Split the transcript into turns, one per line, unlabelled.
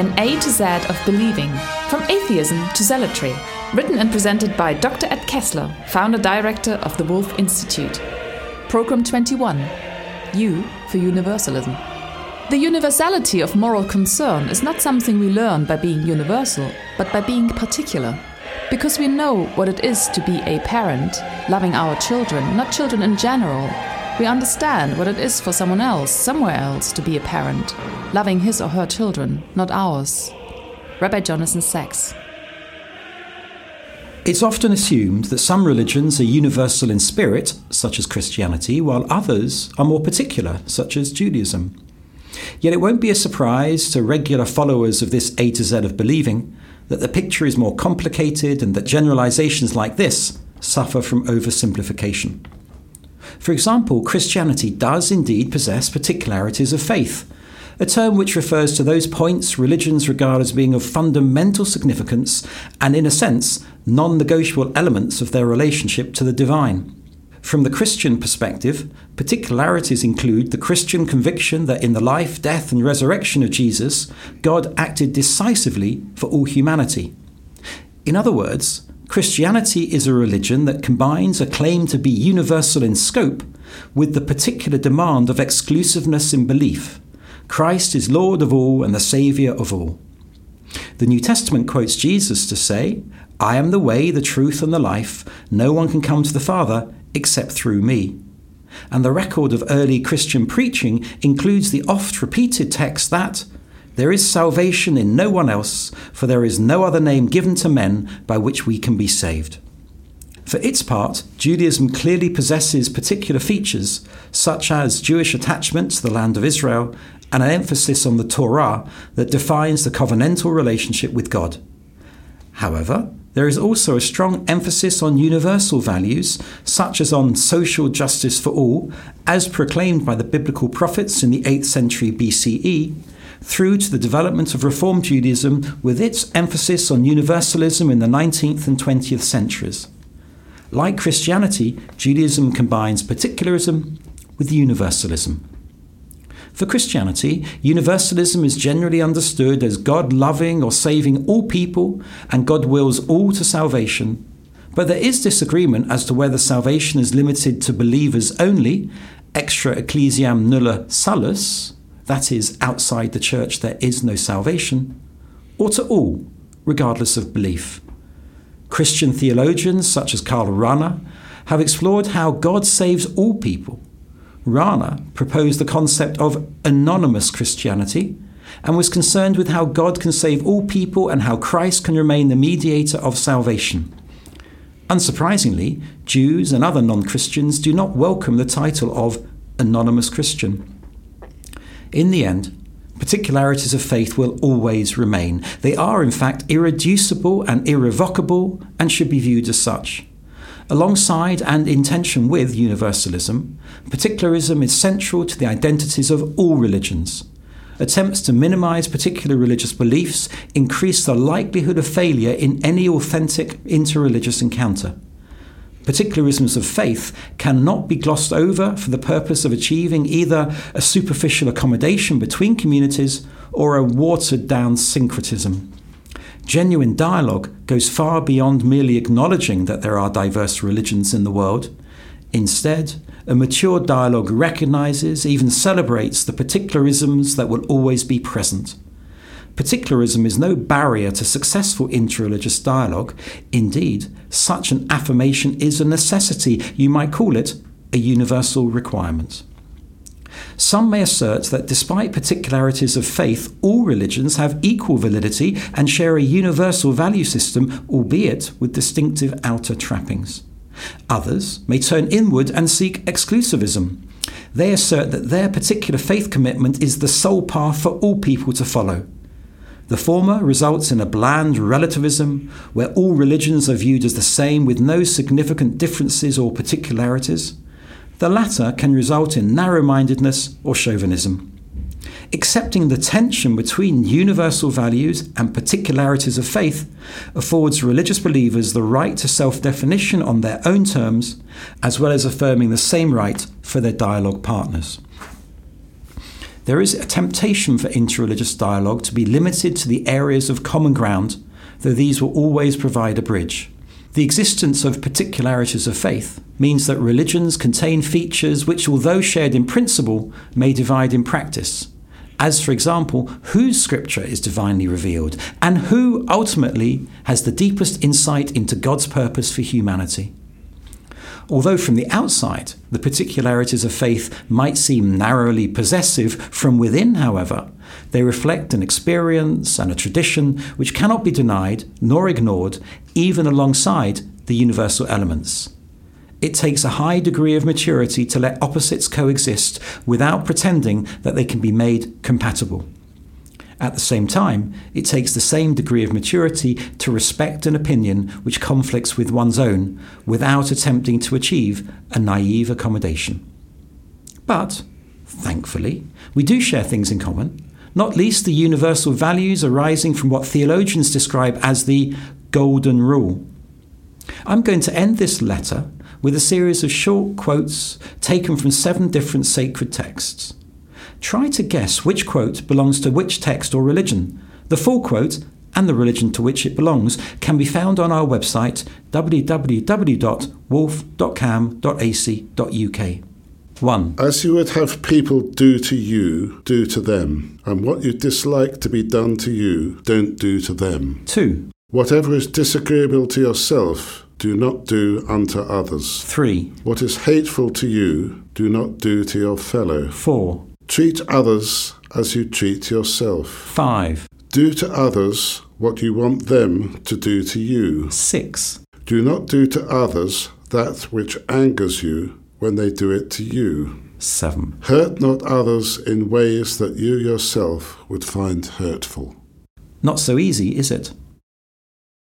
An A to Z of Believing, from atheism to zealotry. Written and presented by Dr. Ed Kessler, founder director of the Woolf Institute. Program 21 U for Universalism. The universality of moral concern is not something we learn by being universal, but by being particular. Because we know what it is to be a parent, loving our children, not children in general, we understand what it is for someone else, somewhere else, to be a parent, loving his or her children, not ours. Rabbi Jonathan Sacks.
It's often assumed that some religions are universal in spirit, such as Christianity, while others are more particular, such as Judaism. Yet it won't be a surprise to regular followers of this A to Z of believing that the picture is more complicated and that generalizations like this suffer from oversimplification. For example, Christianity does indeed possess particularities of faith, a term which refers to those points religions regard as being of fundamental significance and, in a sense, non negotiable elements of their relationship to the divine. From the Christian perspective, particularities include the Christian conviction that in the life, death, and resurrection of Jesus, God acted decisively for all humanity. In other words, Christianity is a religion that combines a claim to be universal in scope with the particular demand of exclusiveness in belief. Christ is Lord of all and the Saviour of all. The New Testament quotes Jesus to say, I am the way, the truth, and the life. No one can come to the Father except through me. And the record of early Christian preaching includes the oft repeated text that, there is salvation in no one else, for there is no other name given to men by which we can be saved. For its part, Judaism clearly possesses particular features, such as Jewish attachment to the land of Israel and an emphasis on the Torah that defines the covenantal relationship with God. However, there is also a strong emphasis on universal values, such as on social justice for all, as proclaimed by the biblical prophets in the 8th century BCE, through to the development of Reform Judaism with its emphasis on universalism in the 19th and 20th centuries. Like Christianity, Judaism combines particularism with universalism. For Christianity, universalism is generally understood as God loving or saving all people, and God wills all to salvation. But there is disagreement as to whether salvation is limited to believers only, extra ecclesiam nulla salus, that is, outside the church there is no salvation, or to all, regardless of belief. Christian theologians such as Karl Rahner have explored how God saves all people. Rahner proposed the concept of anonymous Christianity and was concerned with how God can save all people and how Christ can remain the mediator of salvation. Unsurprisingly, Jews and other non Christians do not welcome the title of anonymous Christian. In the end, particularities of faith will always remain. They are, in fact, irreducible and irrevocable and should be viewed as such. Alongside and in tension with universalism, particularism is central to the identities of all religions. Attempts to minimize particular religious beliefs increase the likelihood of failure in any authentic interreligious encounter particularisms of faith cannot be glossed over for the purpose of achieving either a superficial accommodation between communities or a watered down syncretism. Genuine dialogue goes far beyond merely acknowledging that there are diverse religions in the world. Instead, a mature dialogue recognizes, even celebrates the particularisms that will always be present. Particularism is no barrier to successful interreligious dialogue. Indeed, such an affirmation is a necessity, you might call it a universal requirement. Some may assert that despite particularities of faith, all religions have equal validity and share a universal value system, albeit with distinctive outer trappings. Others may turn inward and seek exclusivism. They assert that their particular faith commitment is the sole path for all people to follow. The former results in a bland relativism where all religions are viewed as the same with no significant differences or particularities. The latter can result in narrow mindedness or chauvinism. Accepting the tension between universal values and particularities of faith affords religious believers the right to self definition on their own terms, as well as affirming the same right for their dialogue partners. There is a temptation for interreligious dialogue to be limited to the areas of common ground, though these will always provide a bridge. The existence of particularities of faith means that religions contain features which, although shared in principle, may divide in practice. As, for example, whose scripture is divinely revealed and who ultimately has the deepest insight into God's purpose for humanity. Although from the outside the particularities of faith might seem narrowly possessive, from within, however, they reflect an experience and a tradition which cannot be denied nor ignored, even alongside the universal elements. It takes a high degree of maturity to let opposites coexist without pretending that they can be made compatible. At the same time, it takes the same degree of maturity to respect an opinion which conflicts with one's own without attempting to achieve a naive accommodation. But, thankfully, we do share things in common, not least the universal values arising from what theologians describe as the Golden Rule. I'm going to end this letter with a series of short quotes taken from seven different sacred texts. Try to guess which quote belongs to which text or religion. The full quote and the religion to which it belongs can be found on our website www.woolf.cam.ac.uk. 1.
As you would have people do to you, do to them, and what you dislike to be done to you, don't do to them.
2.
Whatever is disagreeable to yourself, do not do unto others.
3.
What is hateful to you, do not do to your fellow.
4.
Treat others as you treat yourself.
5.
Do to others what you want them to do to you.
6.
Do not do to others that which angers you when they do it to you.
7.
Hurt not others in ways that you yourself would find hurtful.
Not so easy, is it?